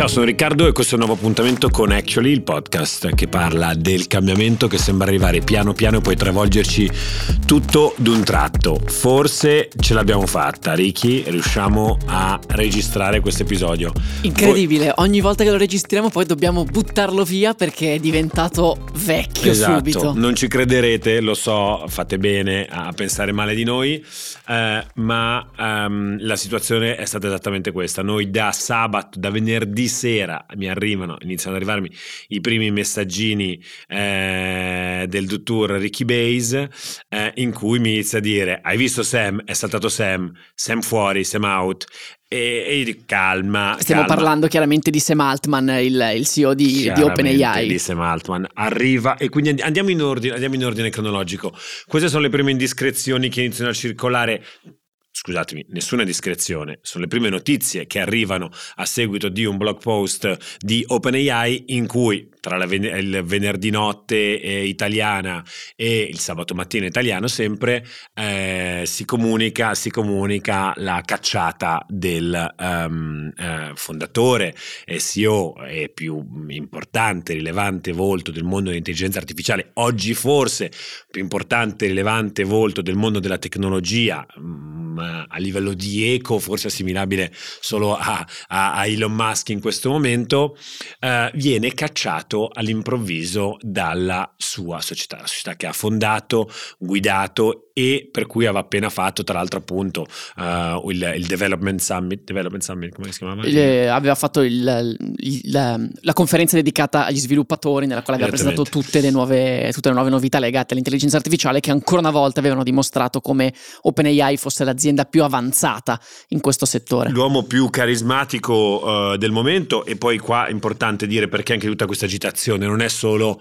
Ciao, sono Riccardo e questo è un nuovo appuntamento con Actually, il podcast che parla del cambiamento che sembra arrivare piano piano e poi travolgerci tutto d'un tratto. Forse ce l'abbiamo fatta, Ricky, riusciamo a registrare questo episodio. Incredibile, ogni volta che lo registriamo poi dobbiamo buttarlo via perché è diventato vecchio esatto. subito. Non ci crederete, lo so, fate bene a pensare male di noi, eh, ma um, la situazione è stata esattamente questa. Noi da sabato, da venerdì sera mi arrivano, iniziano ad arrivarmi i primi messaggini eh, del dottor Ricky Base eh, in cui mi inizia a dire hai visto Sam? È saltato Sam, Sam fuori, Sam out e, e calma. Stiamo calma. parlando chiaramente di Sam Altman, il, il CEO di, di OpenAI. Di Sam Altman arriva e quindi andiamo in, ordine, andiamo in ordine cronologico. Queste sono le prime indiscrezioni che iniziano a circolare scusatemi, nessuna discrezione, sono le prime notizie che arrivano a seguito di un blog post di OpenAI in cui tra ven- il venerdì notte eh, italiana e il sabato mattina italiano sempre eh, si, comunica, si, comunica, la cacciata del um, eh, fondatore e CEO e più importante, rilevante volto del mondo dell'intelligenza artificiale, oggi forse più importante, rilevante volto del mondo della tecnologia. Um, a livello di eco, forse assimilabile solo a, a, a Elon Musk in questo momento, eh, viene cacciato all'improvviso dalla sua società, la società che ha fondato, guidato e per cui aveva appena fatto tra l'altro appunto uh, il, il, Development Summit, Development Summit come si chiamava? Le, aveva fatto il, il, la, la, conferenza dedicata agli sviluppatori nella quale aveva presentato tutte le, nuove, tutte le nuove novità legate all'intelligenza artificiale che ancora una volta avevano dimostrato come OpenAI fosse l'azienda più avanzata in questo settore. L'uomo più carismatico uh, del momento e poi qua è importante dire perché anche tutta questa agitazione non è solo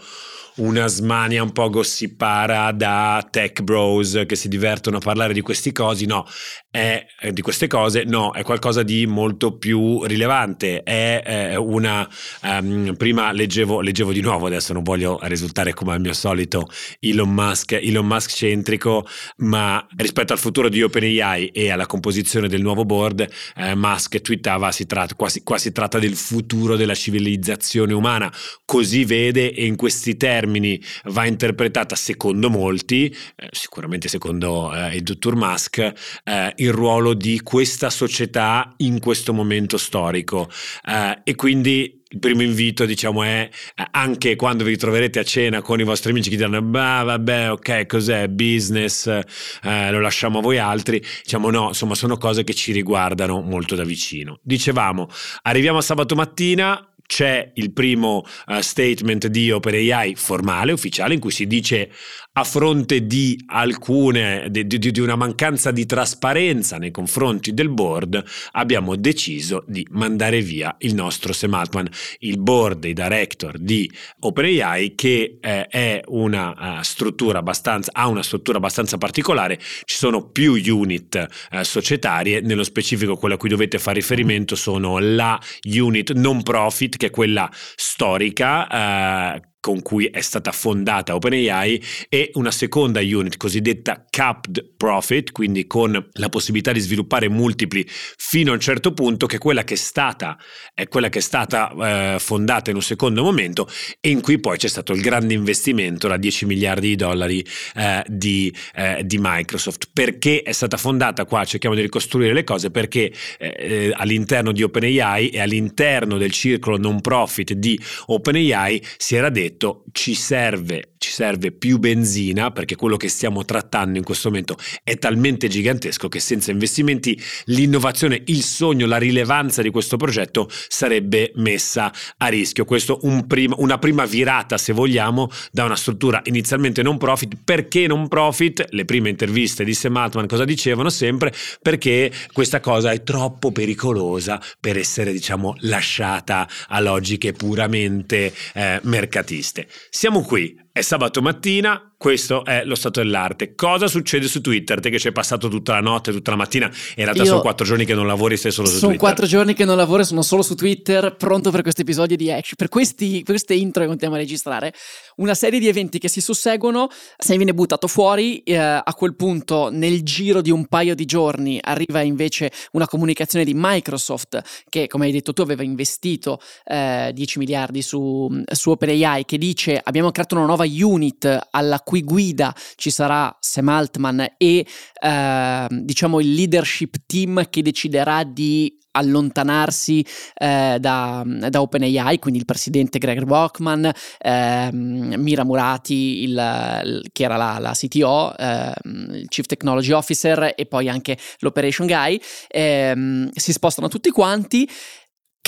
una smania un po' gossipara da tech bros che si divertono a parlare di questi cosi, no, è di queste cose, no, è qualcosa di molto più rilevante, è, è una, um, prima leggevo, leggevo di nuovo, adesso non voglio risultare come al mio solito Elon Musk, Elon Musk centrico, ma rispetto al futuro di OpenAI e alla composizione del nuovo board, eh, Musk twittava, si tratta, qua, si, qua si tratta del futuro della civilizzazione umana, così vede e in questi termini va interpretata secondo molti, eh, sicuramente secondo eh, il dottor Musk, eh, il ruolo di questa società in questo momento storico. Eh, e quindi il primo invito, diciamo, è eh, anche quando vi troverete a cena con i vostri amici che diranno, bah, vabbè, ok, cos'è business, eh, lo lasciamo a voi altri. Diciamo, no, insomma, sono cose che ci riguardano molto da vicino. Dicevamo, arriviamo a sabato mattina, c'è il primo uh, statement di OpenAI formale, ufficiale, in cui si dice a fronte di alcune, di, di, di, una mancanza di trasparenza nei confronti del board, abbiamo deciso di mandare via il nostro Sam Altman, il board dei director di OpenAI, che eh, è una uh, struttura abbastanza, ha una struttura abbastanza particolare, ci sono più unit uh, societarie, nello specifico quella a cui dovete fare riferimento sono la unit non profit, che è quella storica, uh, con cui è stata fondata OpenAI e una seconda unit cosiddetta capped profit, quindi con la possibilità di sviluppare multipli fino a un certo punto, che è quella che è stata, è quella che è stata eh, fondata in un secondo momento e in cui poi c'è stato il grande investimento da 10 miliardi di dollari eh, di, eh, di, Microsoft. Perché è stata fondata qua? Cerchiamo di ricostruire le cose perché eh, eh, all'interno di OpenAI e all'interno del circolo non profit di OpenAI si era detto detto ci serve, ci serve più benzina perché quello che stiamo trattando in questo momento è talmente gigantesco che senza investimenti l'innovazione, il sogno, la rilevanza di questo progetto sarebbe messa a rischio. Questo un prima, una prima virata, se vogliamo, da una struttura inizialmente non profit. Perché non profit? Le prime interviste di Sam Altman cosa dicevano sempre? Perché questa cosa è troppo pericolosa per essere, diciamo, lasciata a logiche puramente eh, mercatiste. Siamo qui, è sabato mattina questo è lo stato dell'arte. Cosa succede su Twitter? Te che ci hai passato tutta la notte, tutta la mattina, in realtà Io sono quattro giorni che non lavori, stai solo su sono Twitter. Sono quattro giorni che non lavoro, sono solo su Twitter, pronto per questo episodio di action, per, questi, per queste intro che continuiamo a registrare. Una serie di eventi che si susseguono, se viene buttato fuori, eh, a quel punto nel giro di un paio di giorni arriva invece una comunicazione di Microsoft che, come hai detto tu, aveva investito eh, 10 miliardi su, su OpenAI, che dice abbiamo creato una nuova unit alla cui guida ci sarà Sam Altman e eh, diciamo il leadership team che deciderà di allontanarsi eh, da, da, OpenAI, quindi il presidente Greg Walkman, eh, Mira Murati, il, il, che era la, la CTO, eh, il Chief Technology Officer e poi anche l'Operation Guy, ehm, si spostano tutti quanti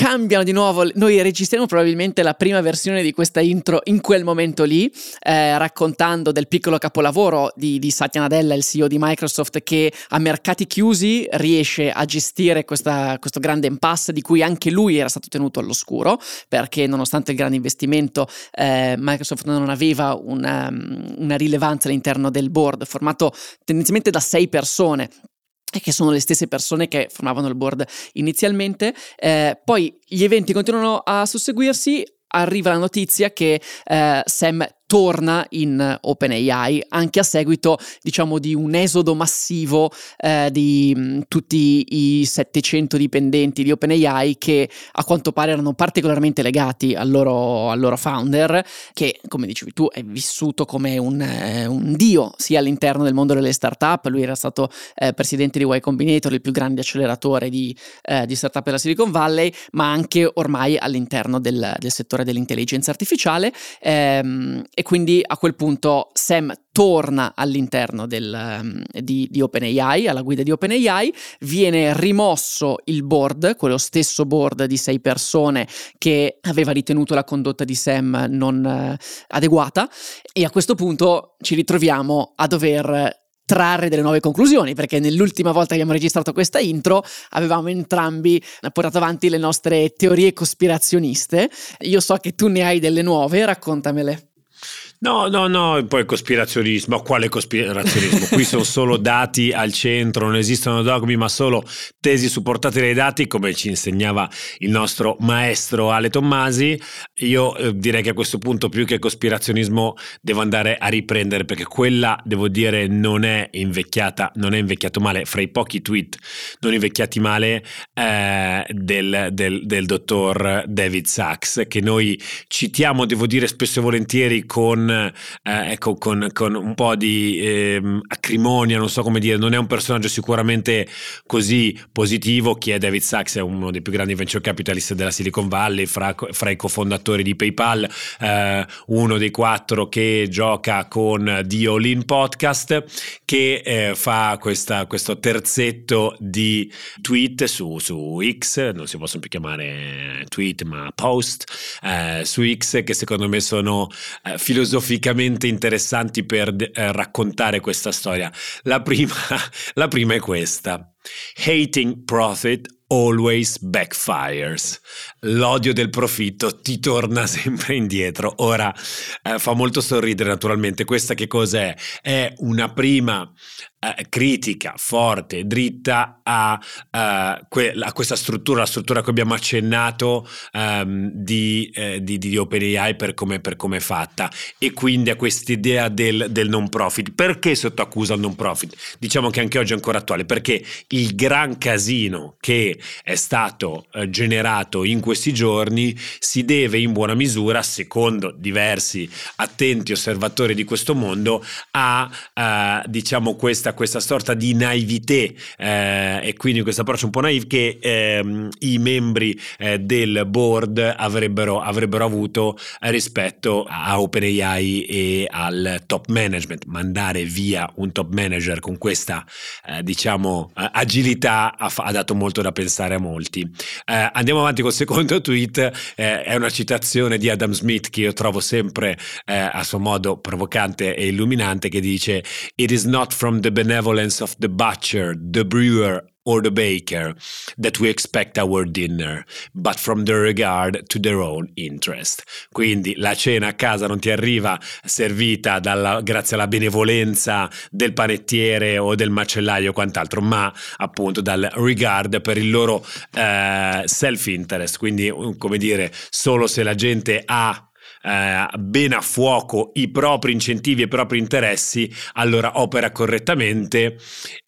cambiano di nuovo. Noi registriamo probabilmente la prima versione di questa intro in quel momento lì, eh, raccontando del piccolo capolavoro di, di, Satya Nadella, il CEO di Microsoft, che a mercati chiusi riesce a gestire questa, questo grande impasse di cui anche lui era stato tenuto all'oscuro, perché nonostante il grande investimento, eh, Microsoft non aveva una, una rilevanza all'interno del board, formato tendenzialmente da sei persone e che sono le stesse persone che formavano il board inizialmente. Eh, poi gli eventi continuano a susseguirsi, arriva la notizia che eh, Sam torna in OpenAI anche a seguito diciamo di un esodo massivo eh, di mh, mm, tutti i 700 dipendenti di OpenAI che a quanto pare erano particolarmente legati al loro, al loro founder che come dicevi tu è vissuto come un, eh, un, dio sia all'interno del mondo delle startup. Lui era stato eh, presidente di Y Combinator il più grande acceleratore di, eh, di startup della Silicon Valley ma anche ormai all'interno del, del settore dell'intelligenza artificiale. Ehm, e quindi a quel punto Sam torna all'interno del, um, di, di, OpenAI, alla guida di OpenAI, viene rimosso il board, quello stesso board di sei persone che aveva ritenuto la condotta di Sam non uh, adeguata e a questo punto ci ritroviamo a dover trarre delle nuove conclusioni, perché nell'ultima volta che abbiamo registrato questa intro avevamo entrambi portato avanti le nostre teorie cospirazioniste. Io so che tu ne hai delle nuove, raccontamele. No, no, no, poi cospirazionismo, quale cospirazionismo? Qui sono solo dati al centro, non esistono dogmi, ma solo tesi supportate dai dati, come ci insegnava il nostro maestro Ale Tommasi. Io eh, direi che a questo punto più che cospirazionismo devo andare a riprendere perché quella, devo dire, non è invecchiata, non è invecchiato male, fra i pochi tweet non invecchiati male eh, del, del, del dottor David Sachs, che noi citiamo, devo dire, spesso e volentieri con eh, ecco, con, con, un po' di eh, acrimonia, non so come dire, non è un personaggio sicuramente così positivo. Chi è David Sachs è uno dei più grandi venture capitalist della Silicon Valley, fra, fra i cofondatori di PayPal, eh, uno dei quattro che gioca con The All In Podcast, che eh, fa questa, questo terzetto di tweet su, su, X, non si possono più chiamare tweet ma post, eh, su X che secondo me sono eh, filosofici filosoficamente interessanti per eh, raccontare questa storia. La prima, la prima è questa. Hating profit always backfires. L'odio del profitto ti torna sempre indietro. Ora eh, fa molto sorridere naturalmente. Questa che cos'è? È una prima eh, critica forte, dritta a, uh, que- a, questa struttura, la struttura cui abbiamo accennato um, di, eh, di, di, OpenAI per come è fatta e quindi a quest'idea del, del non profit. Perché sotto accusa il non profit? Diciamo che anche oggi è ancora attuale, perché il gran casino che è stato eh, generato in questi giorni si deve in buona misura, secondo diversi attenti osservatori di questo mondo, a uh, diciamo questa questa, questa sorta di naivete eh, e quindi questo approccio un po' naive che ehm, i membri eh, del board avrebbero, avrebbero avuto rispetto a OpenAI e al top management. Mandare via un top manager con questa eh, diciamo eh, agilità ha, ha, dato molto da pensare a molti. Eh, andiamo avanti col secondo tweet, eh, è una citazione di Adam Smith che io trovo sempre a suo modo provocante e illuminante che dice It is not from the benevolence of the butcher, the brewer, or the baker that we expect our dinner, but from the regard to their own interest. Quindi la cena a casa non ti arriva servita dalla, grazie alla benevolenza del panettiere o del macellaio o quant'altro, ma appunto dal regard per il loro eh, self-interest. Quindi, come dire, solo se la gente ha eh, bene a fuoco i propri incentivi e i propri interessi, allora opera correttamente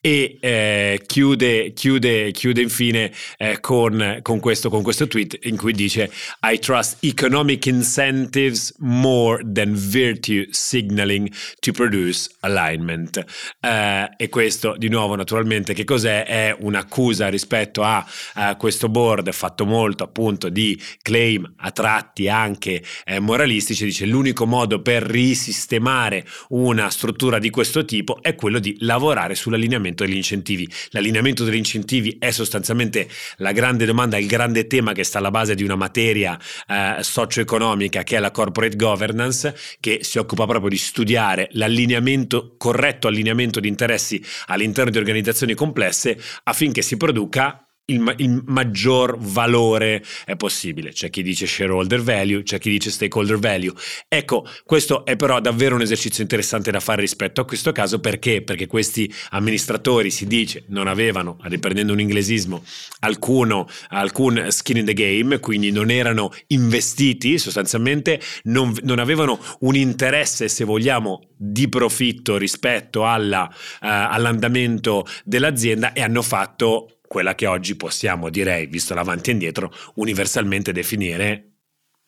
e eh, chiude, chiude, chiude infine eh, con, con, questo, con questo tweet in cui dice I trust economic incentives more than virtue signaling to produce alignment. Eh, e questo di nuovo naturalmente che cos'è? È un'accusa rispetto a, a questo board fatto molto appunto di claim a tratti anche eh, morali moralistici dice l'unico modo per risistemare una struttura di questo tipo è quello di lavorare sull'allineamento degli incentivi. L'allineamento degli incentivi è sostanzialmente la grande domanda, il grande tema che sta alla base di una materia eh, socio-economica che è la corporate governance, che si occupa proprio di studiare l'allineamento, corretto allineamento di interessi all'interno di organizzazioni complesse affinché si produca il, il, maggior valore è possibile. C'è chi dice shareholder value, c'è chi dice stakeholder value. Ecco, questo è però davvero un esercizio interessante da fare rispetto a questo caso perché? Perché questi amministratori si dice non avevano, riprendendo un inglesismo, alcuno, alcun skin in the game, quindi non erano investiti sostanzialmente, non, non avevano un interesse, se vogliamo, di profitto rispetto alla, uh, all'andamento dell'azienda e hanno fatto quella che oggi possiamo, direi, visto l'avanti e indietro, universalmente definire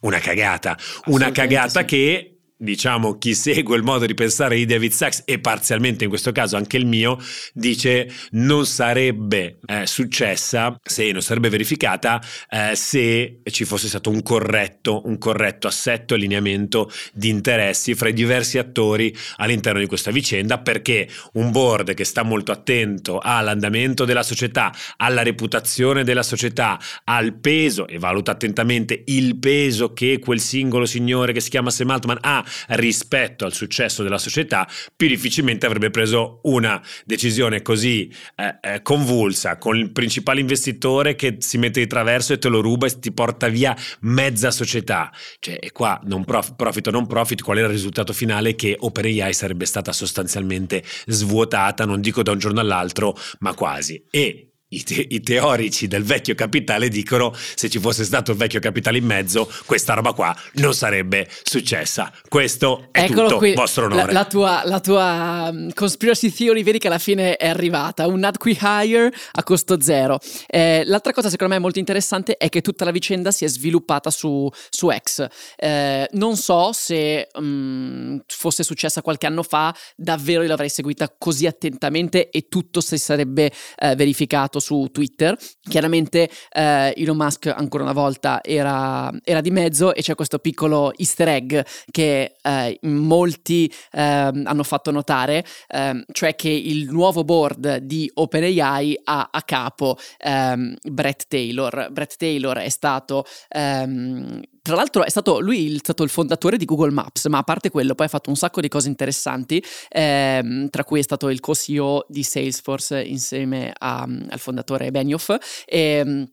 una cagata. Una cagata sì. che diciamo chi segue il modo di pensare di David Sachs e parzialmente in questo caso anche il mio dice non sarebbe eh, successa se non sarebbe verificata eh, se ci fosse stato un corretto un corretto assetto e allineamento di interessi fra i diversi attori all'interno di questa vicenda perché un board che sta molto attento all'andamento della società alla reputazione della società al peso e valuta attentamente il peso che quel singolo signore che si chiama Sam Altman ha rispetto al successo della società, più difficilmente avrebbe preso una decisione così eh, eh, convulsa con il principale investitore che si mette di traverso e te lo ruba e ti porta via mezza società. Cioè, e qua non prof, profit o non profit, qual era il risultato finale? Che OpenAI sarebbe stata sostanzialmente svuotata, non dico da un giorno all'altro, ma quasi. E i, te- i, teorici del vecchio capitale dicono se ci fosse stato il vecchio capitale in mezzo questa roba qua non sarebbe successa. Questo è Eccolo tutto qui. vostro onore. la, la, tua, la tua um, conspiracy theory vedi che alla fine è arrivata. Un ad qui hire a costo zero. Eh, l'altra cosa secondo me molto interessante è che tutta la vicenda si è sviluppata su, su X. Eh, non so se um, fosse successa qualche anno fa davvero io l'avrei seguita così attentamente e tutto si sarebbe eh, verificato postato su Twitter. Chiaramente eh, Elon Musk ancora una volta era, era, di mezzo e c'è questo piccolo easter egg che eh, molti eh, hanno fatto notare, ehm, cioè che il nuovo board di OpenAI ha a capo ehm, Brett Taylor. Brett Taylor è stato ehm, tra l'altro è stato lui è stato il fondatore di Google Maps, ma a parte quello poi ha fatto un sacco di cose interessanti, ehm, tra cui è stato il co-CEO di Salesforce insieme a, al fondatore Benioff. Ehm,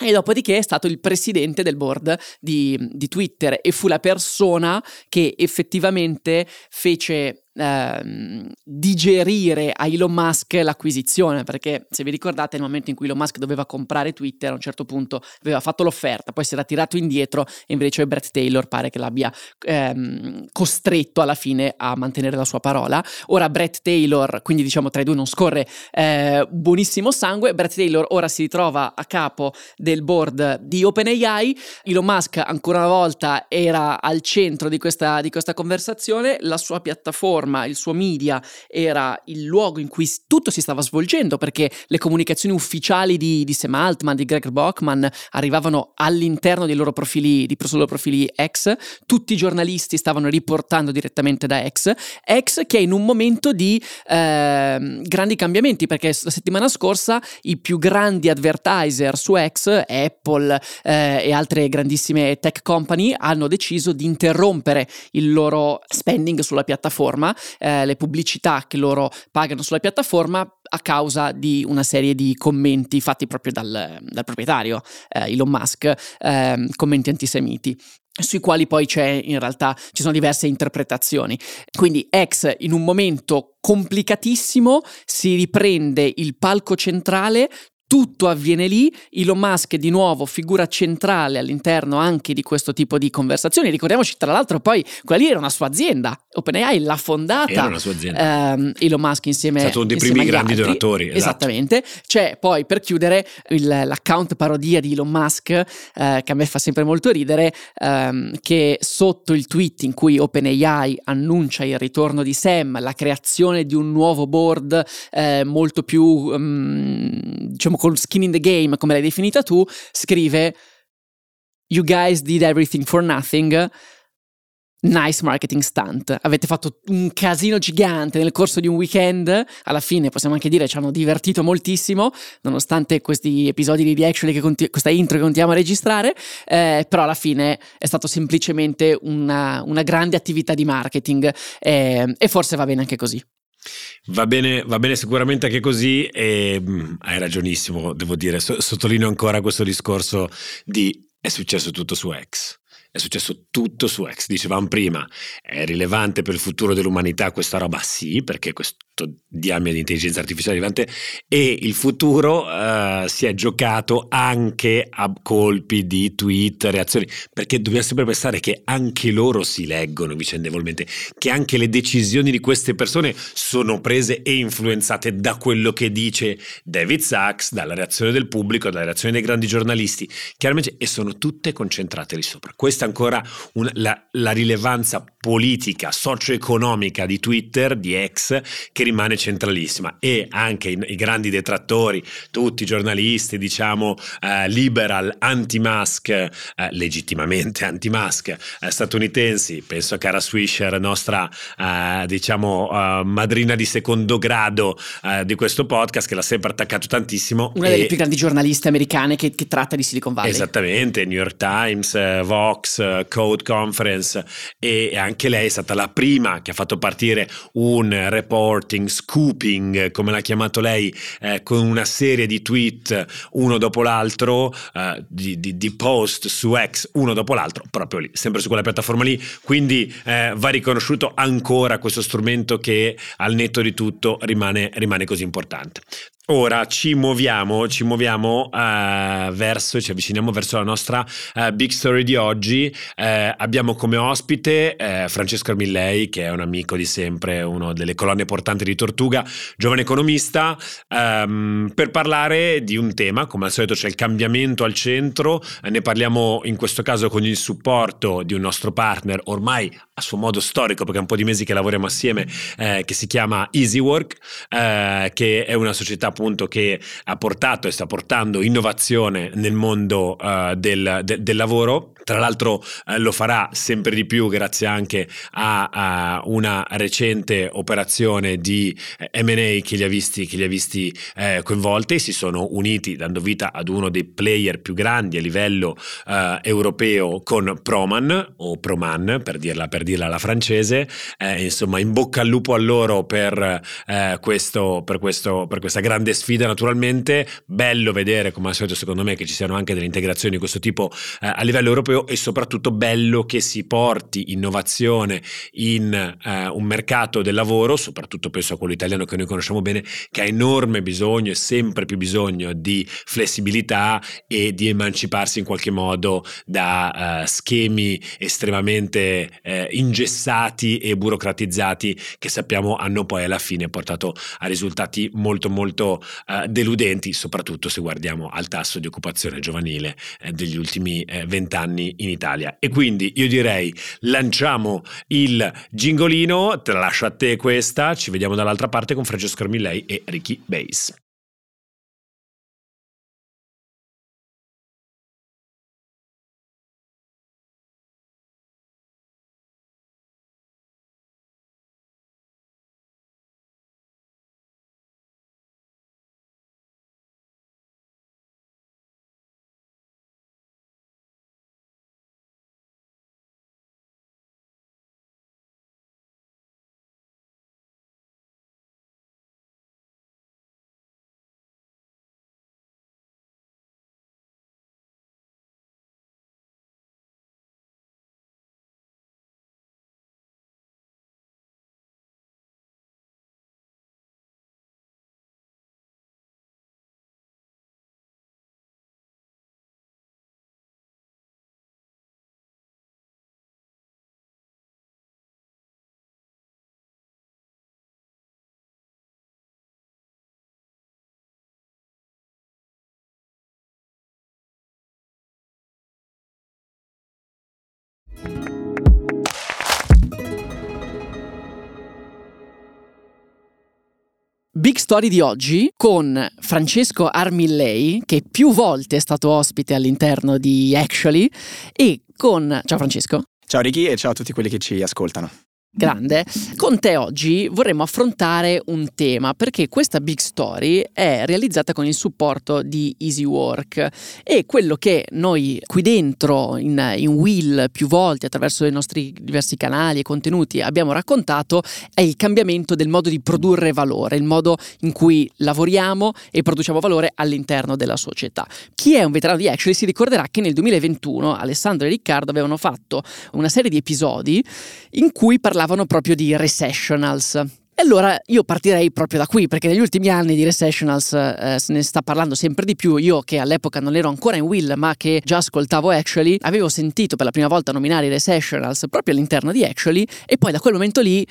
e dopodiché è stato il presidente del board di, di, Twitter e fu la persona che effettivamente fece ehm, digerire a Elon Musk l'acquisizione, perché se vi ricordate nel momento in cui Elon Musk doveva comprare Twitter a un certo punto aveva fatto l'offerta, poi si era tirato indietro e invece Brett Taylor pare che l'abbia ehm, costretto alla fine a mantenere la sua parola. Ora Brett Taylor, quindi diciamo tra i due non scorre eh, buonissimo sangue, Brett Taylor ora si ritrova a capo del board di OpenAI, Elon Musk ancora una volta era al centro di questa, di questa conversazione, la sua piattaforma piattaforma, il suo media era il luogo in cui tutto si stava svolgendo perché le comunicazioni ufficiali di, di Sam Altman, di Greg Bockman arrivavano all'interno dei loro profili, di loro profili X, tutti i giornalisti stavano riportando direttamente da X, X che è in un momento di eh, grandi cambiamenti perché la settimana scorsa i più grandi advertiser su X, Apple eh, e altre grandissime tech company hanno deciso di interrompere il loro spending sulla piattaforma eh, le pubblicità che loro pagano sulla piattaforma a causa di una serie di commenti fatti proprio dal, dal proprietario eh, Elon Musk, eh, commenti antisemiti sui quali poi c'è in realtà ci sono diverse interpretazioni. Quindi X in un momento complicatissimo si riprende il palco centrale tutto avviene lì, Elon Musk è di nuovo figura centrale all'interno anche di questo tipo di conversazioni. Ricordiamoci tra l'altro poi quella lì era una sua azienda, OpenAI l'ha fondata era una sua azienda. Ehm, Elon Musk insieme a... È stato uno dei primi grandi altri. donatori. Esatto. Esattamente. C'è poi per chiudere il, l'account parodia di Elon Musk eh, che a me fa sempre molto ridere, ehm, che sotto il tweet in cui OpenAI annuncia il ritorno di Sam, la creazione di un nuovo board eh, molto più... Um, diciamo col skin in the game, come l'hai definita tu, scrive You guys did everything for nothing. Nice marketing stunt. Avete fatto un casino gigante nel corso di un weekend. Alla fine possiamo anche dire ci hanno divertito moltissimo, nonostante questi episodi di reaction che conti- questa intro che continuiamo a registrare. Eh, però alla fine è stato semplicemente una, una grande attività di marketing eh, e forse va bene anche così. Va bene, va bene sicuramente anche così e mh, mm, hai ragionissimo, devo dire, so, sottolineo ancora questo discorso di è successo tutto su X. È successo tutto su X, dicevamo prima, è rilevante per il futuro dell'umanità questa roba? Sì, perché questo diamine di intelligenza artificiale rilevante e il futuro uh, si è giocato anche a colpi di tweet, reazioni, perché dobbiamo sempre pensare che anche loro si leggono vicendevolmente, che anche le decisioni di queste persone sono prese e influenzate da quello che dice David Sachs, dalla reazione del pubblico, dalla reazione dei grandi giornalisti, chiaramente, e sono tutte concentrate lì sopra. Questa è ancora una, la, la rilevanza politica, socio-economica di Twitter, di X, che rimane centralissima e anche i, i grandi detrattori, tutti i giornalisti, diciamo, eh, liberal, anti-mask, eh, legittimamente anti-mask, eh, statunitensi, penso a Cara Swisher, nostra, eh, diciamo, eh, madrina di secondo grado eh, di questo podcast, che l'ha sempre attaccato tantissimo. Una e... delle più grandi giornaliste americane che, che, tratta di Silicon Valley. Esattamente, New York Times, Vox, Code Conference e anche anche lei è stata la prima che ha fatto partire un reporting, scooping, come l'ha chiamato lei, eh, con una serie di tweet uno dopo l'altro, eh, di, di, di, post su X uno dopo l'altro, proprio lì, sempre su quella piattaforma lì. Quindi eh, va riconosciuto ancora questo strumento che al netto di tutto rimane, rimane così importante. Ora ci muoviamo, ci muoviamo uh, verso, ci avviciniamo verso la nostra uh, big story di oggi. Uh, abbiamo come ospite Francesco Armillei, che è un amico di sempre, una delle colonne portanti di Tortuga, giovane economista, um, per parlare di un tema, come al solito c'è il cambiamento al centro, ne parliamo in questo caso con il supporto di un nostro partner, ormai a suo modo storico, perché è un po' di mesi che lavoriamo assieme, che si chiama EasyWork, che è una società appunto che ha portato e sta portando innovazione nel mondo uh, del, de, del, lavoro. Tra l'altro uh, lo farà sempre di più grazie anche a, a una recente operazione di eh, MA che li ha visti, che li ha visti eh, coinvolti. Si sono uniti dando vita ad uno dei player più grandi a livello uh, europeo con Proman o Proman per dirla, per dirla alla francese. Eh, insomma, in bocca al lupo a loro per, questo, per, questo, per questa grande sfida naturalmente, bello vedere come al solito secondo me che ci siano anche delle integrazioni di questo tipo eh, a livello europeo e soprattutto bello che si porti innovazione in eh, un mercato del lavoro, soprattutto penso a quello italiano che noi conosciamo bene, che ha enorme bisogno e sempre più bisogno di flessibilità e di emanciparsi in qualche modo da eh, schemi estremamente eh, ingessati e burocratizzati che sappiamo hanno poi alla fine portato a risultati molto molto eh, deludenti, soprattutto se guardiamo al tasso di occupazione giovanile eh, degli ultimi eh, vent'anni in Italia. E quindi io direi lanciamo il gingolino, te la lascio a te questa, ci vediamo dall'altra parte con Francesco Armillei e Ricky Base. Big Story di oggi con Francesco Armillei, che più volte è stato ospite all'interno di Actually, e con... Ciao Francesco. Ciao Ricky e ciao a tutti quelli che ci ascoltano grande. Con te oggi vorremmo affrontare un tema perché questa big story è realizzata con il supporto di Easy Work e quello che noi qui dentro in, in Will più volte attraverso i nostri diversi canali e contenuti abbiamo raccontato è il cambiamento del modo di produrre valore, il modo in cui lavoriamo e produciamo valore all'interno della società. Chi è un veterano di Actually si ricorderà che nel 2021 Alessandro e Riccardo avevano fatto una serie di episodi in cui parlavano parlavano proprio di recessionals. E allora io partirei proprio da qui, perché negli ultimi anni di recessionals eh, se ne sta parlando sempre di più. Io che all'epoca non ero ancora in Will, ma che già ascoltavo Actually, avevo sentito per la prima volta nominare i recessionals proprio all'interno di Actually e poi da quel momento lì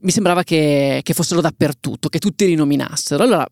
mi sembrava che, che fossero dappertutto, che tutti li nominassero. Allora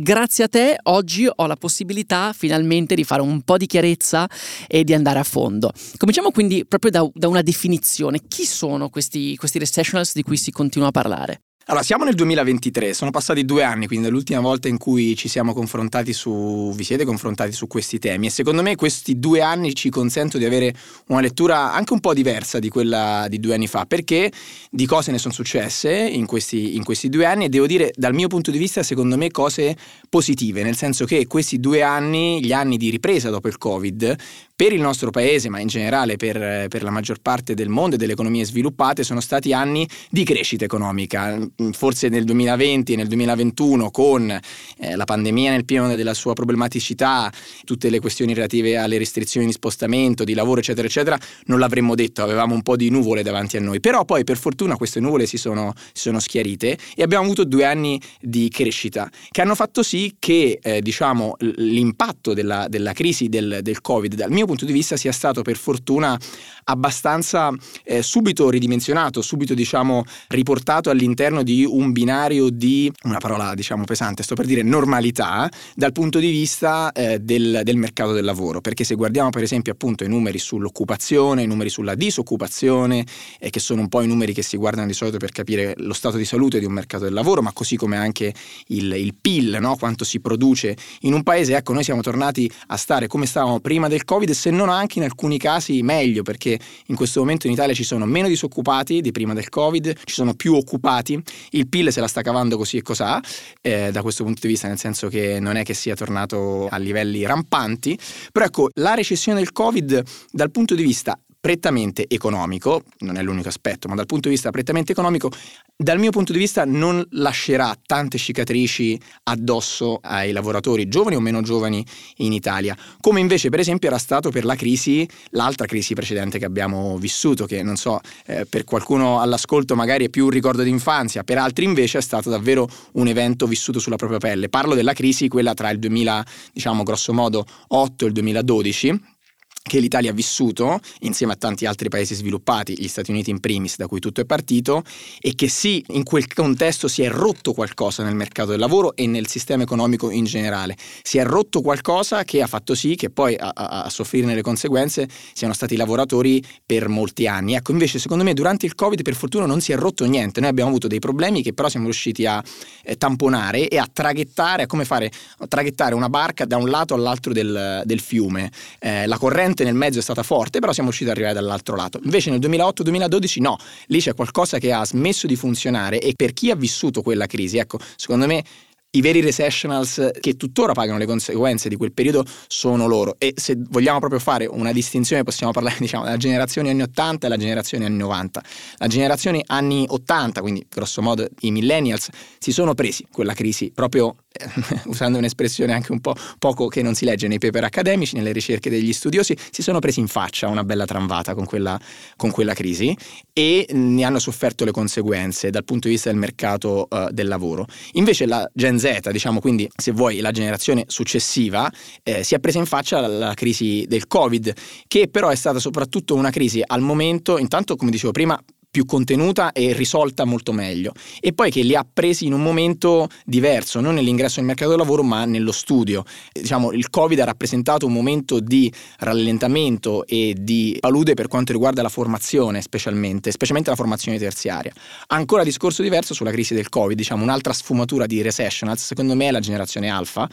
grazie a te oggi ho la possibilità finalmente di fare un po' di chiarezza e di andare a fondo. Cominciamo quindi proprio da, da una definizione. Chi sono questi, questi recessionals di cui si continua a parlare? Allora, siamo nel 2023, sono passati due anni, quindi dall'ultima volta in cui ci siamo confrontati su, vi siete confrontati su questi temi e secondo me questi due anni ci consentono di avere una lettura anche un po' diversa di quella di due anni fa, perché di cose ne sono successe in questi, in questi due anni e devo dire dal mio punto di vista secondo me cose positive, nel senso che questi due anni, gli anni di ripresa dopo il Covid, per il nostro paese, ma in generale per, per, la maggior parte del mondo e delle economie sviluppate, sono stati anni di crescita economica. Forse nel 2020 e nel 2021, con eh, la pandemia nel pieno della sua problematicità, tutte le questioni relative alle restrizioni di spostamento, di lavoro, eccetera, eccetera, non l'avremmo detto, avevamo un po' di nuvole davanti a noi. Però poi, per fortuna, queste nuvole si sono, si sono schiarite e abbiamo avuto due anni di crescita che hanno fatto sì che, eh, diciamo, l'impatto della, della crisi del, del Covid, dal mio punto di vista sia stato per fortuna abbastanza eh, subito ridimensionato, subito diciamo riportato all'interno di un binario di, una parola diciamo pesante, sto per dire normalità dal punto di vista eh, del, del, mercato del lavoro, perché se guardiamo per esempio appunto i numeri sull'occupazione, i numeri sulla disoccupazione, eh, che sono un po' i numeri che si guardano di solito per capire lo stato di salute di un mercato del lavoro, ma così come anche il, il PIL, no? quanto si produce in un paese, ecco noi siamo tornati a stare come stavamo prima del Covid se non anche in alcuni casi meglio, perché in questo momento in Italia ci sono meno disoccupati di prima del Covid, ci sono più occupati, il PIL se la sta cavando così e cos'ha, eh, da questo punto di vista, nel senso che non è che sia tornato a livelli rampanti, però ecco, la recessione del Covid dal punto di vista prettamente economico, non è l'unico aspetto, ma dal punto di vista prettamente economico, dal mio punto di vista non lascerà tante cicatrici addosso ai lavoratori giovani o meno giovani in Italia, come invece per esempio era stato per la crisi, l'altra crisi precedente che abbiamo vissuto, che non so, eh, per qualcuno all'ascolto magari è più un ricordo d'infanzia, per altri invece è stato davvero un evento vissuto sulla propria pelle. Parlo della crisi, quella tra il 2000, diciamo grosso modo, 8 e il 2012 che l'Italia ha vissuto insieme a tanti altri paesi sviluppati, gli Stati Uniti in primis, da cui tutto è partito, e che sì, in quel contesto si è rotto qualcosa nel mercato del lavoro e nel sistema economico in generale. Si è rotto qualcosa che ha fatto sì che poi a, a, a soffrirne le conseguenze siano stati i lavoratori per molti anni. Ecco, invece, secondo me, durante il Covid, per fortuna, non si è rotto niente. Noi abbiamo avuto dei problemi che però siamo riusciti a eh, tamponare e a traghettare, a come fare, a traghettare una barca da un lato all'altro del, del fiume. Eh, la corrente corrente nel mezzo è stata forte, però siamo riusciti ad arrivare dall'altro lato. Invece nel 2008-2012 no, lì c'è qualcosa che ha smesso di funzionare e per chi ha vissuto quella crisi, ecco, secondo me i veri recessionals che tuttora pagano le conseguenze di quel periodo sono loro e se vogliamo proprio fare una distinzione possiamo parlare diciamo della generazione anni 80 e la generazione anni 90 la generazione anni 80 quindi grosso modo i millennials si sono presi quella crisi proprio usando un'espressione anche un po' poco che non si legge nei paper accademici, nelle ricerche degli studiosi, si sono presi in faccia una bella tramvata con quella, con quella crisi e ne hanno sofferto le conseguenze dal punto di vista del mercato uh, del lavoro. Invece la Gen Z, diciamo quindi se vuoi la generazione successiva, eh, si è presa in faccia la, la crisi del Covid, che però è stata soprattutto una crisi al momento, intanto come dicevo prima, più contenuta e risolta molto meglio. E poi che li ha presi in un momento diverso, non nell'ingresso nel mercato del lavoro, ma nello studio. Diciamo, il Covid ha rappresentato un momento di rallentamento e di palude per quanto riguarda la formazione, specialmente, specialmente la formazione terziaria. Ancora discorso diverso sulla crisi del Covid, diciamo un'altra sfumatura di recessionals, secondo me è la generazione alfa,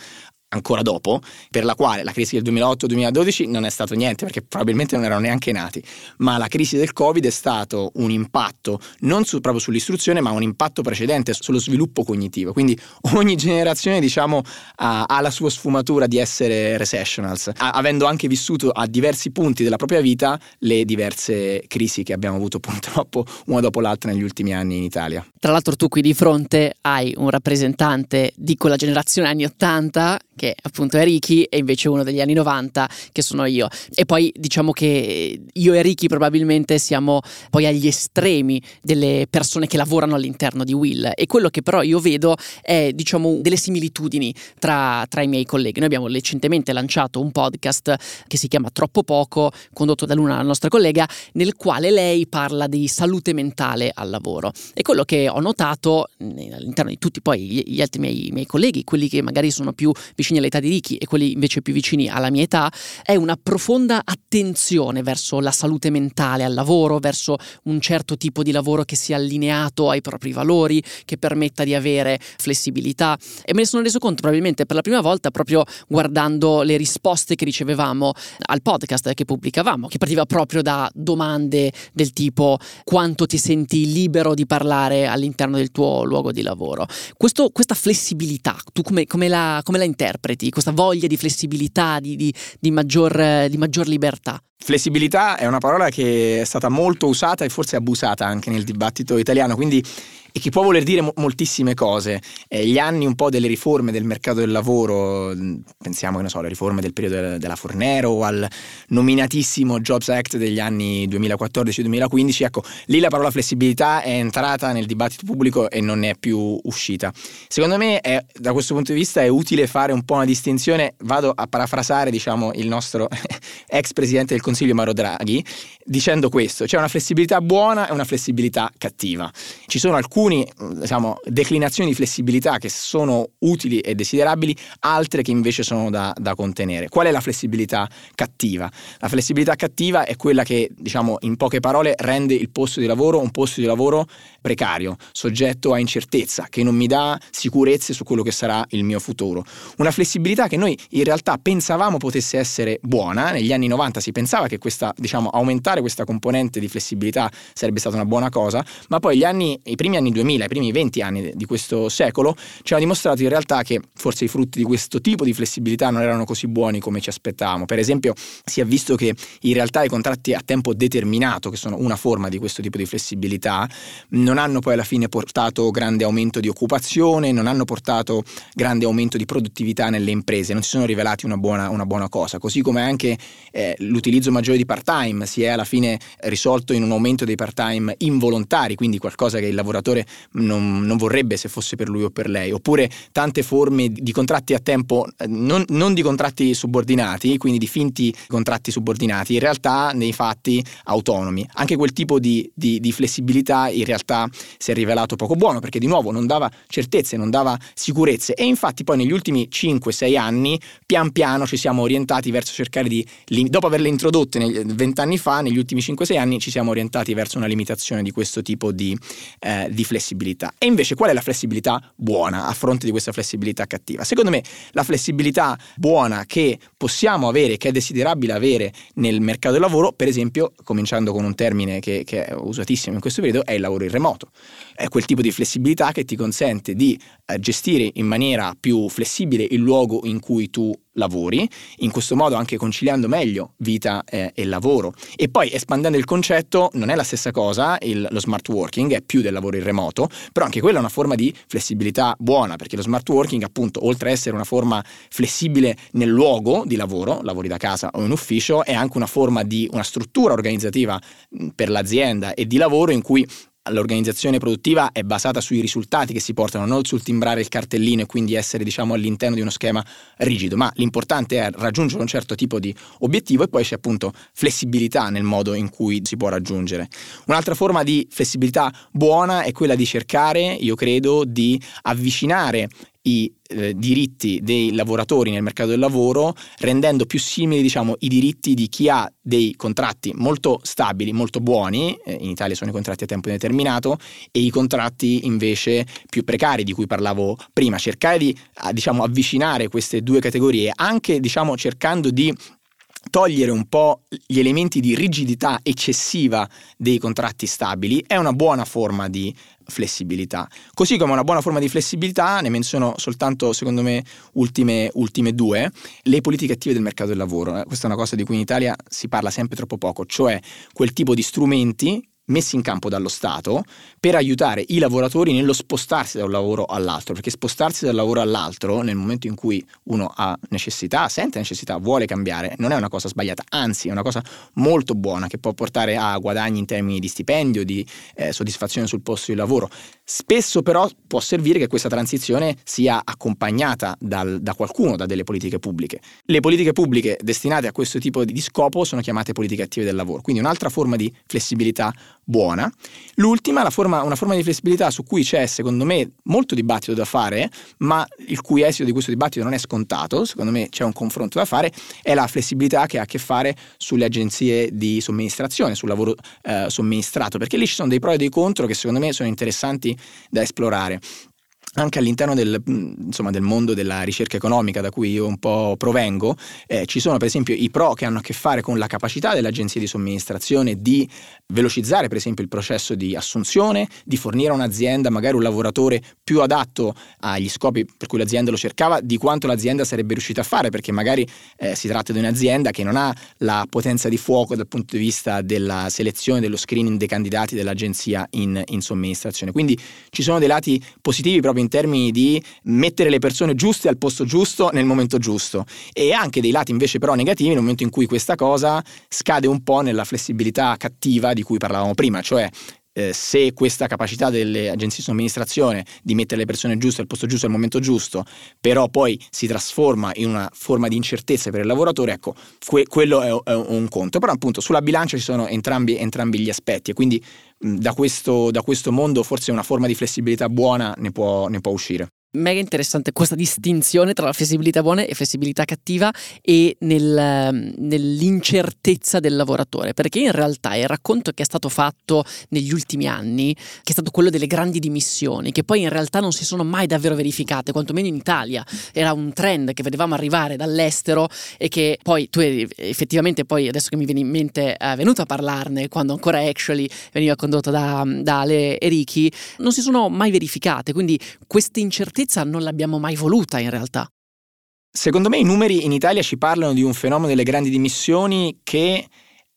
ancora dopo, per la quale la crisi del 2008-2012 non è stato niente perché probabilmente non erano neanche nati, ma la crisi del Covid è stato un impatto non su, proprio sull'istruzione, ma un impatto precedente sullo sviluppo cognitivo. Quindi ogni generazione, diciamo, ha, ha la sua sfumatura di essere recessionals, a, avendo anche vissuto a diversi punti della propria vita le diverse crisi che abbiamo avuto purtroppo una dopo l'altra negli ultimi anni in Italia. Tra l'altro tu qui di fronte hai un rappresentante di quella generazione anni 80 che appunto è Ricky e invece uno degli anni 90 che sono io. E poi diciamo che io e Ricky probabilmente siamo poi agli estremi delle persone che lavorano all'interno di Will e quello che però io vedo è diciamo delle similitudini tra, tra i miei colleghi. Noi abbiamo recentemente lanciato un podcast che si chiama Troppo Poco, condotto da Luna, la nostra collega, nel quale lei parla di salute mentale al lavoro. E quello che ho notato all'interno di tutti poi gli altri miei, miei colleghi, quelli che magari sono più vicini vicini all'età di Ricky e quelli invece più vicini alla mia età, è una profonda attenzione verso la salute mentale al lavoro, verso un certo tipo di lavoro che sia allineato ai propri valori, che permetta di avere flessibilità. E me ne sono reso conto probabilmente per la prima volta proprio guardando le risposte che ricevevamo al podcast che pubblicavamo, che partiva proprio da domande del tipo quanto ti senti libero di parlare all'interno del tuo luogo di lavoro. Questo, questa flessibilità, tu come, come, la, come la interpreti? Interpreti, questa voglia di flessibilità, di, di, di, maggior, di maggior libertà? Flessibilità è una parola che è stata molto usata e forse abusata anche nel dibattito italiano, quindi e che può voler dire mo- moltissime cose. Eh, gli anni un po' delle riforme del mercato del lavoro, pensiamo che ne so, alle riforme del periodo de- della Fornero o al nominatissimo Jobs Act degli anni 2014-2015, ecco, lì la parola flessibilità è entrata nel dibattito pubblico e non ne è più uscita. Secondo me è, da questo punto di vista è utile fare un po' una distinzione, vado a parafrasare diciamo il nostro ex presidente del Consiglio Mauro Draghi, dicendo questo, c'è una flessibilità buona e una flessibilità cattiva. Ci sono alcune diciamo, declinazioni di flessibilità che sono utili e desiderabili, altre che invece sono da, da, contenere. Qual è la flessibilità cattiva? La flessibilità cattiva è quella che, diciamo, in poche parole, rende il posto di lavoro un posto di lavoro precario, soggetto a incertezza, che non mi dà sicurezze su quello che sarà il mio futuro. Una flessibilità che noi in realtà pensavamo potesse essere buona, negli anni 90 si pensava che questa, diciamo, aumentare questa componente di flessibilità sarebbe stata una buona cosa, ma poi gli anni, i primi anni 2000, i primi 20 anni di questo secolo, ci hanno dimostrato in realtà che forse i frutti di questo tipo di flessibilità non erano così buoni come ci aspettavamo. Per esempio, si è visto che in realtà i contratti a tempo determinato, che sono una forma di questo tipo di flessibilità, non hanno poi alla fine portato grande aumento di occupazione, non hanno portato grande aumento di produttività nelle imprese, non si sono rivelati una buona, una buona cosa. Così come anche eh, l'utilizzo maggiore di part-time si è alla fine risolto in un aumento dei part-time involontari, quindi qualcosa che il lavoratore non, non, vorrebbe se fosse per lui o per lei, oppure tante forme di contratti a tempo, eh, non, non, di contratti subordinati, quindi di finti contratti subordinati, in realtà nei fatti autonomi. Anche quel tipo di, di, di flessibilità in realtà si è rivelato poco buono perché di nuovo non dava certezze, non dava sicurezze e infatti poi negli ultimi 5-6 anni pian piano ci siamo orientati verso cercare di, dopo averle introdotte 20 anni fa, negli ultimi 5-6 anni ci siamo orientati verso una limitazione di questo tipo di, eh, di flessibilità. E invece qual è la flessibilità buona a fronte di questa flessibilità cattiva? Secondo me la flessibilità buona che possiamo avere, che è desiderabile avere nel mercato del lavoro, per esempio, cominciando con un termine che, che è usatissimo in questo periodo, è il lavoro in remoto. È quel tipo di flessibilità che ti consente di eh, gestire in maniera più flessibile il luogo in cui tu lavori, in questo modo anche conciliando meglio vita eh, e lavoro. E poi espandendo il concetto, non è la stessa cosa, il, lo smart working è più del lavoro in remoto, però anche quella è una forma di flessibilità buona, perché lo smart working appunto, oltre ad essere una forma flessibile nel luogo di lavoro, lavori da casa o in ufficio, è anche una forma di una struttura organizzativa per l'azienda e di lavoro in cui l'organizzazione produttiva è basata sui risultati che si portano, non sul timbrare il cartellino e quindi essere diciamo, all'interno di uno schema rigido, ma l'importante è raggiungere un certo tipo di obiettivo e poi c'è appunto flessibilità nel modo in cui si può raggiungere. Un'altra forma di flessibilità buona è quella di cercare, io credo, di avvicinare i eh, diritti dei lavoratori nel mercato del lavoro, rendendo più simili diciamo, i diritti di chi ha dei contratti molto stabili, molto buoni, eh, in Italia sono i contratti a tempo indeterminato, e i contratti invece più precari di cui parlavo prima, cercare di diciamo, avvicinare queste due categorie, anche diciamo, cercando di togliere un po' gli elementi di rigidità eccessiva dei contratti stabili è una buona forma di flessibilità. Così come una buona forma di flessibilità, ne menziono soltanto, secondo me, ultime, ultime due, le politiche attive del mercato del lavoro. Questa è una cosa di cui in Italia si parla sempre troppo poco, cioè quel tipo di strumenti messi in campo dallo Stato per aiutare i lavoratori nello spostarsi da un lavoro all'altro, perché spostarsi da un lavoro all'altro nel momento in cui uno ha necessità, sente necessità, vuole cambiare, non è una cosa sbagliata, anzi è una cosa molto buona che può portare a guadagni in termini di stipendio, di eh, soddisfazione sul posto di lavoro. Spesso però può servire che questa transizione sia accompagnata dal, da qualcuno, da delle politiche pubbliche. Le politiche pubbliche destinate a questo tipo di scopo sono chiamate politiche attive del lavoro, quindi un'altra forma di flessibilità buona. L'ultima, forma, una forma di flessibilità su cui c'è secondo me molto dibattito da fare, ma il cui esito di questo dibattito non è scontato, secondo me c'è un confronto da fare, è la flessibilità che ha a che fare sulle agenzie di somministrazione, sul lavoro eh, somministrato, perché lì ci sono dei pro e dei contro che secondo me sono interessanti da esplorare anche all'interno del, insomma, del, mondo della ricerca economica da cui io un po' provengo, eh, ci sono per esempio i pro che hanno a che fare con la capacità delle agenzie di somministrazione di velocizzare per esempio il processo di assunzione, di fornire a un'azienda magari un lavoratore più adatto agli scopi per cui l'azienda lo cercava, di quanto l'azienda sarebbe riuscita a fare, perché magari eh, si tratta di un'azienda che non ha la potenza di fuoco dal punto di vista della selezione, dello screening dei candidati dell'agenzia in, in somministrazione. Quindi ci sono dei lati positivi proprio in termini di mettere le persone giuste al posto giusto nel momento giusto. E anche dei lati invece però negativi nel momento in cui questa cosa scade un po' nella flessibilità cattiva di cui parlavamo prima, cioè eh, se questa capacità delle agenzie di somministrazione di mettere le persone giuste al posto giusto al momento giusto, però poi si trasforma in una forma di incertezza per il lavoratore, ecco, que- quello è, è, un conto. Però appunto sulla bilancia ci sono entrambi, entrambi gli aspetti e quindi mh, da, questo, da questo, mondo forse una forma di flessibilità buona ne può, ne può uscire mega interessante questa distinzione tra la flessibilità buona e flessibilità cattiva e nel, ehm, nell'incertezza del lavoratore, perché in realtà il racconto che è stato fatto negli ultimi anni, che è stato quello delle grandi dimissioni, che poi in realtà non si sono mai davvero verificate, quantomeno in Italia, era un trend che vedevamo arrivare dall'estero e che poi tu effettivamente poi adesso che mi viene in mente è venuto a parlarne quando ancora Actually veniva condotto da, da Ale e Ricky, non si sono mai verificate, quindi queste incertezze sicurezza non l'abbiamo mai voluta in realtà. Secondo me i numeri in Italia ci parlano di un fenomeno delle grandi dimissioni che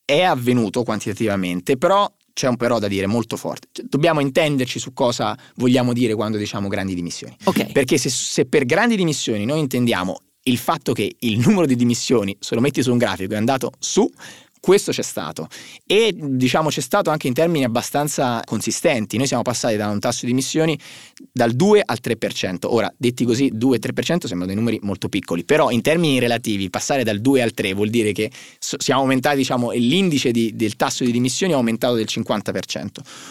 è avvenuto quantitativamente, però c'è un però da dire molto forte. Cioè, dobbiamo intenderci su cosa vogliamo dire quando diciamo grandi dimissioni. Okay. Perché se, se per grandi dimissioni noi intendiamo il fatto che il numero di dimissioni, se lo metti su un grafico, è andato su, questo c'è stato e diciamo c'è stato anche in termini abbastanza consistenti. Noi siamo passati da un tasso di emissioni dal 2 al 3%. Ora, detti così, 2-3% sembrano dei numeri molto piccoli, però in termini relativi passare dal 2 al 3 vuol dire che siamo aumentati, diciamo, l'indice di, del tasso di dimissioni è aumentato del 50%.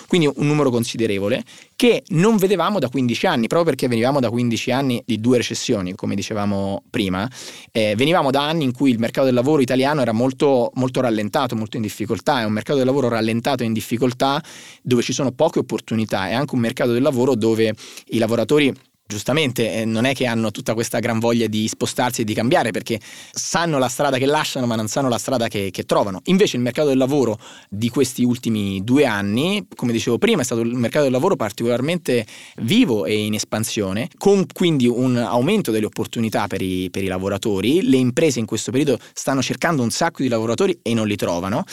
Quindi un numero considerevole che non vedevamo da 15 anni, proprio perché venivamo da 15 anni di due recessioni, come dicevamo prima. Eh, venivamo da anni in cui il mercato del lavoro italiano era molto, molto rallentato, molto in difficoltà, è un mercato del lavoro rallentato e in difficoltà dove ci sono poche opportunità, è anche un mercato del lavoro dove i lavoratori giustamente eh, non è che hanno tutta questa gran voglia di spostarsi e di cambiare perché sanno la strada che lasciano ma non sanno la strada che, che, trovano. Invece il mercato del lavoro di questi ultimi due anni, come dicevo prima, è stato il mercato del lavoro particolarmente vivo e in espansione, con quindi un aumento delle opportunità per i, per i lavoratori. Le imprese in questo periodo stanno cercando un sacco di lavoratori e non li trovano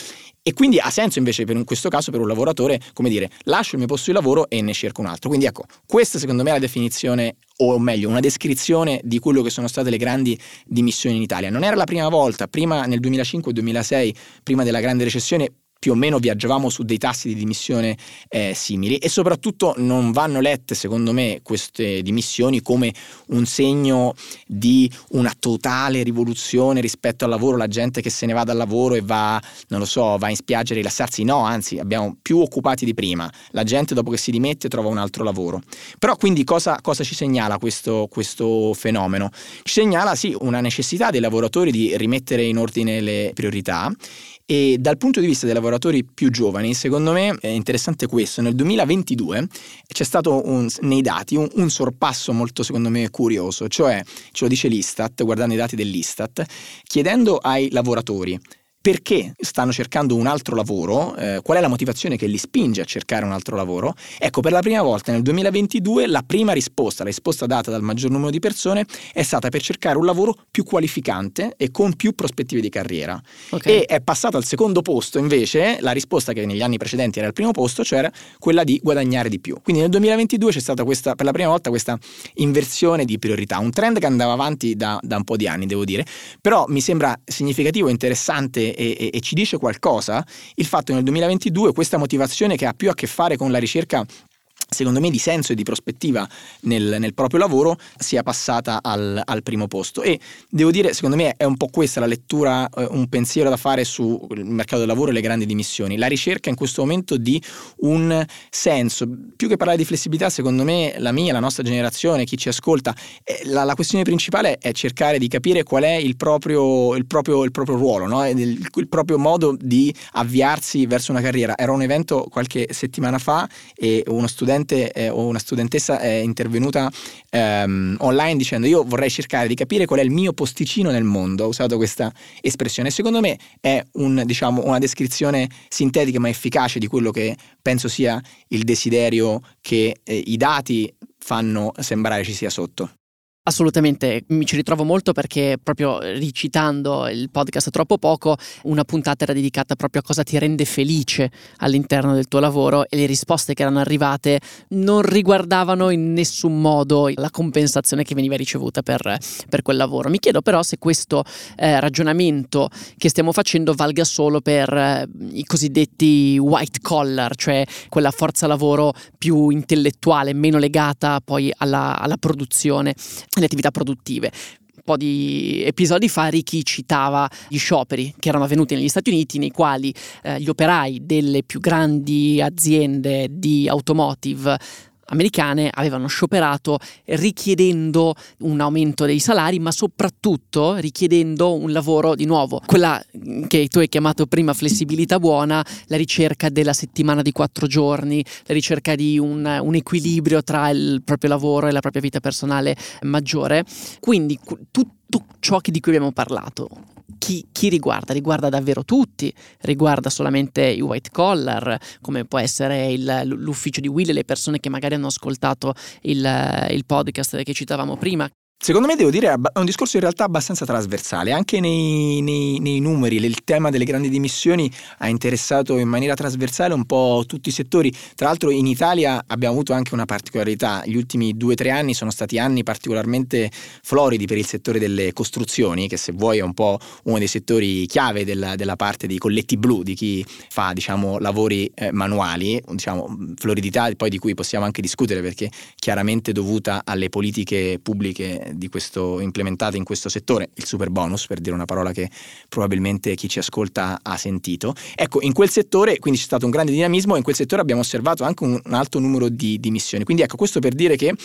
e quindi ha senso invece per in questo caso per un lavoratore, come dire, lascio il mio posto di lavoro e ne cerco un altro. Quindi ecco, questa secondo me è la definizione o meglio, una descrizione di quello che sono state le grandi dimissioni in Italia. Non era la prima volta, prima nel 2005-2006, prima della grande recessione, più o meno viaggiavamo su dei tassi di dimissione eh, simili e soprattutto non vanno lette secondo me queste dimissioni come un segno di una totale rivoluzione rispetto al lavoro, la gente che se ne va dal lavoro e va, non lo so, va in spiaggia a rilassarsi, no, anzi abbiamo più occupati di prima, la gente dopo che si dimette trova un altro lavoro. Però quindi cosa, cosa ci segnala questo, questo fenomeno? Ci segnala sì una necessità dei lavoratori di rimettere in ordine le priorità e dal punto di vista dei lavoratori più giovani, secondo me è interessante questo. Nel 2022 c'è stato un, nei dati un, un, sorpasso molto, secondo me, curioso, cioè ce lo dice l'Istat, guardando i dati dell'Istat, chiedendo ai lavoratori perché stanno cercando un altro lavoro, eh, qual è la motivazione che li spinge a cercare un altro lavoro. Ecco, per la prima volta nel 2022 la prima risposta, la risposta data dal maggior numero di persone è stata per cercare un lavoro più qualificante e con più prospettive di carriera. Okay. E è passata al secondo posto invece la risposta che negli anni precedenti era al primo posto, cioè quella di guadagnare di più. Quindi nel 2022 c'è stata questa, per la prima volta questa inversione di priorità, un trend che andava avanti da, da un po' di anni, devo dire, però mi sembra significativo e interessante e, e, ci dice qualcosa? Il fatto che nel 2022 questa motivazione che ha più a che fare con la ricerca secondo me di senso e di prospettiva nel, nel proprio lavoro sia passata al, al, primo posto. E devo dire secondo me è un po' questa la lettura eh, un pensiero da fare sul mercato del lavoro e le grandi dimissioni. La ricerca in questo momento di un senso. Più che parlare di flessibilità secondo me la mia, la nostra generazione chi ci ascolta eh, la, la questione principale è cercare di capire qual è il proprio, il proprio, il proprio ruolo no? il, il proprio modo di avviarsi verso una carriera. Era un evento qualche settimana fa e uno studente studente eh, o una studentessa è intervenuta ehm, online dicendo io vorrei cercare di capire qual è il mio posticino nel mondo, ha usato questa espressione. Secondo me è un, diciamo, una descrizione sintetica ma efficace di quello che penso sia il desiderio che eh, i dati fanno sembrare ci sia sotto. Assolutamente, mi ci ritrovo molto perché proprio ricitando il podcast troppo poco, una puntata era dedicata proprio a cosa ti rende felice all'interno del tuo lavoro e le risposte che erano arrivate non riguardavano in nessun modo la compensazione che veniva ricevuta per, per quel lavoro. Mi chiedo però se questo eh, ragionamento che stiamo facendo valga solo per eh, i cosiddetti white collar, cioè quella forza lavoro più intellettuale, meno legata poi alla, alla produzione le attività produttive. Un po' di episodi fa Ricky citava gli scioperi che erano avvenuti negli Stati Uniti nei quali eh, gli operai delle più grandi aziende di automotive americane avevano scioperato richiedendo un aumento dei salari, ma soprattutto richiedendo un lavoro di nuovo. Quella che tu hai chiamato prima flessibilità buona, la ricerca della settimana di quattro giorni, la ricerca di un, un equilibrio tra il proprio lavoro e la propria vita personale maggiore. Quindi tutto ciò di cui abbiamo parlato, chi, chi, riguarda? Riguarda davvero tutti, riguarda solamente i white collar, come può essere il, l'ufficio di Will e le persone che magari hanno ascoltato il, il podcast che citavamo prima. Secondo me devo dire è un discorso in realtà abbastanza trasversale, anche nei, nei, nei, numeri, il tema delle grandi dimissioni ha interessato in maniera trasversale un po' tutti i settori, tra l'altro in Italia abbiamo avuto anche una particolarità, gli ultimi due o tre anni sono stati anni particolarmente floridi per il settore delle costruzioni, che se vuoi è un po' uno dei settori chiave della, della parte di colletti blu, di chi fa diciamo, lavori eh, manuali, diciamo, floridità poi di cui possiamo anche discutere perché chiaramente dovuta alle politiche pubbliche questo, implementate in questo settore, il super bonus, per dire una parola che probabilmente chi ci ascolta ha sentito. Ecco, in quel settore quindi c'è stato un grande dinamismo e in quel settore abbiamo osservato anche un, alto numero di, di missioni. Quindi ecco, questo per dire che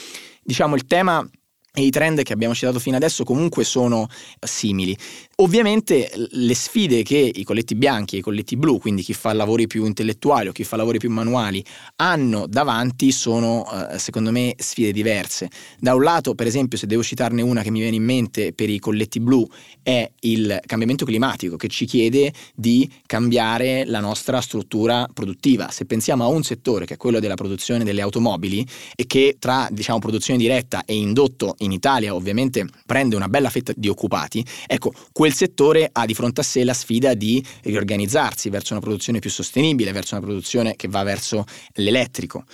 diciamo il tema e i trend che abbiamo citato fino adesso comunque sono simili. Ovviamente le sfide che i colletti bianchi e i colletti blu, quindi chi fa lavori più intellettuali o chi fa lavori più manuali, hanno davanti sono eh, secondo me sfide diverse. Da un lato, per esempio, se devo citarne una che mi viene in mente per i colletti blu, è il cambiamento climatico che ci chiede di cambiare la nostra struttura produttiva. Se pensiamo a un settore che è quello della produzione delle automobili e che tra diciamo produzione diretta e indotto in Italia ovviamente prende una bella fetta di occupati, ecco, quel settore ha di fronte a sé la sfida di riorganizzarsi verso una produzione più sostenibile, verso una produzione che va verso l'elettrico.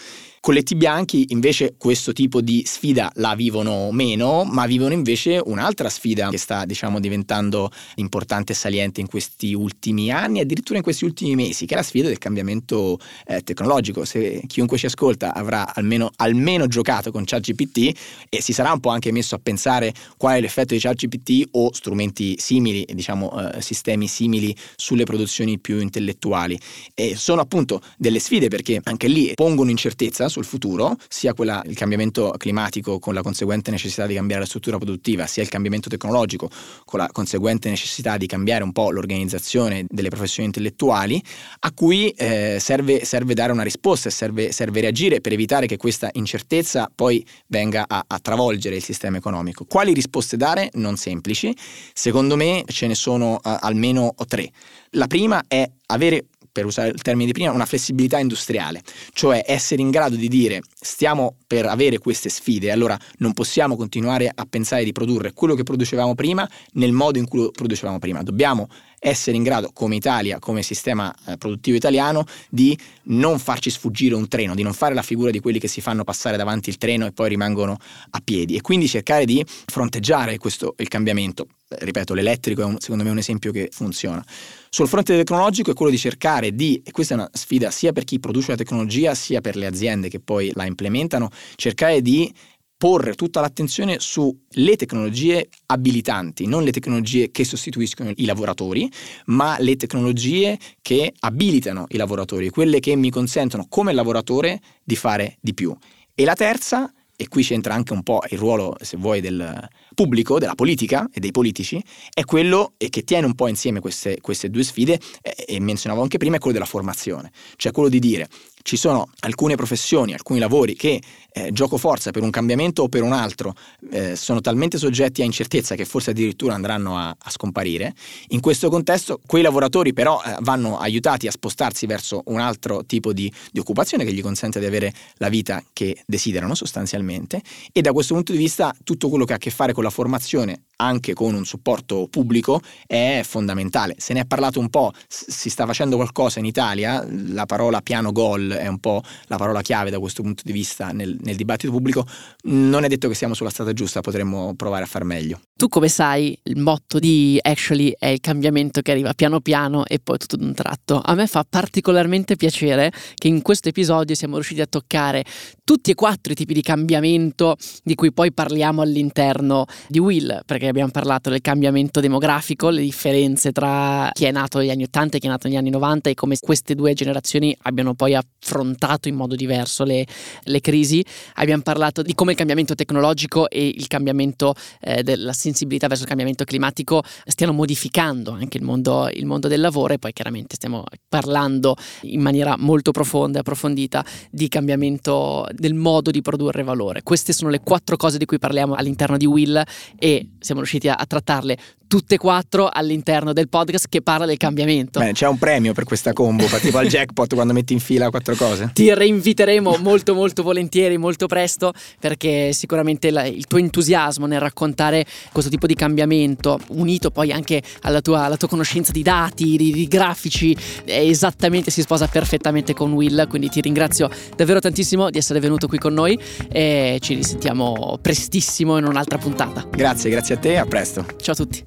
Colletti bianchi invece questo tipo di sfida la vivono meno, ma vivono invece un'altra sfida che sta diciamo diventando importante e saliente in questi ultimi anni, addirittura in questi ultimi mesi, che è la sfida del cambiamento eh, tecnologico. Se chiunque ci ascolta avrà almeno, almeno giocato con ChatGPT e si sarà un po' anche messo a pensare qual è l'effetto di ChatGPT o strumenti simili, diciamo eh, sistemi simili sulle produzioni più intellettuali. E sono appunto delle sfide perché anche lì pongono incertezza sul futuro, sia quella, il cambiamento climatico con la conseguente necessità di cambiare la struttura produttiva, sia il cambiamento tecnologico con la conseguente necessità di cambiare un po' l'organizzazione delle professioni intellettuali, a cui eh, serve, serve, dare una risposta e serve, serve, reagire per evitare che questa incertezza poi venga a, a travolgere il sistema economico. Quali risposte dare? Non semplici. Secondo me ce ne sono uh, almeno tre. La prima è avere per usare il termine di prima, una flessibilità industriale, cioè essere in grado di dire stiamo per avere queste sfide, allora non possiamo continuare a pensare di produrre quello che producevamo prima nel modo in cui lo producevamo prima, dobbiamo essere in grado come Italia, come sistema eh, produttivo italiano, di non farci sfuggire un treno, di non fare la figura di quelli che si fanno passare davanti il treno e poi rimangono a piedi e quindi cercare di fronteggiare questo il cambiamento. Eh, ripeto, l'elettrico è un, secondo me un esempio che funziona. Sul fronte tecnologico è quello di cercare di, e questa è una sfida sia per chi produce la tecnologia sia per le aziende che poi la implementano, cercare di porre tutta l'attenzione sulle tecnologie abilitanti, non le tecnologie che sostituiscono i lavoratori, ma le tecnologie che abilitano i lavoratori, quelle che mi consentono come lavoratore di fare di più. E la terza, e qui c'entra anche un po' il ruolo, se vuoi, del pubblico, della politica e dei politici, è quello che tiene un po' insieme queste, queste due sfide, e menzionavo anche prima, è quello della formazione, cioè quello di dire ci sono alcune professioni, alcuni lavori che eh, gioco forza per un cambiamento o per un altro eh, sono talmente soggetti a incertezza che forse addirittura andranno a, a scomparire. In questo contesto quei lavoratori però eh, vanno aiutati a spostarsi verso un altro tipo di, di, occupazione che gli consente di avere la vita che desiderano sostanzialmente e da questo punto di vista tutto quello che ha a che fare con la formazione anche con un supporto pubblico è fondamentale. Se ne è parlato un po', si sta facendo qualcosa in Italia, la parola piano gol è un po' la parola chiave da questo punto di vista nel, nel dibattito pubblico, non è detto che siamo sulla strada giusta, potremmo provare a far meglio. Tu come sai, il motto di Actually è il cambiamento che arriva piano piano e poi tutto d'un tratto. A me fa particolarmente piacere che in questo episodio siamo riusciti a toccare tutti e quattro i tipi di cambiamento di cui poi parliamo all'interno di Will, perché abbiamo parlato del cambiamento demografico, le differenze tra chi è nato negli anni 80 e chi è nato negli anni 90 e come queste due generazioni abbiano poi affrontato in modo diverso le, le crisi. Abbiamo parlato di come il cambiamento tecnologico e il cambiamento eh, della sensibilità verso il cambiamento climatico stiano modificando anche il mondo, il mondo del lavoro e poi chiaramente stiamo parlando in maniera molto profonda e approfondita di cambiamento del modo di produrre valore. Queste sono le quattro cose di cui parliamo all'interno di Will e siamo riusciti a, a trattarle tutte e quattro all'interno del podcast che parla del cambiamento. Bene, c'è un premio per questa combo, tipo al jackpot quando metti in fila quattro cose. Ti reinviteremo molto molto volentieri, molto presto, perché sicuramente la, il tuo entusiasmo nel raccontare questo tipo di cambiamento, unito poi anche alla tua, alla tua conoscenza di dati, di, di grafici, esattamente si sposa perfettamente con Will, quindi ti ringrazio davvero tantissimo di essere venuto qui con noi e ci risentiamo prestissimo in un'altra puntata. Grazie, grazie a te, te e a presto. Ciao a tutti.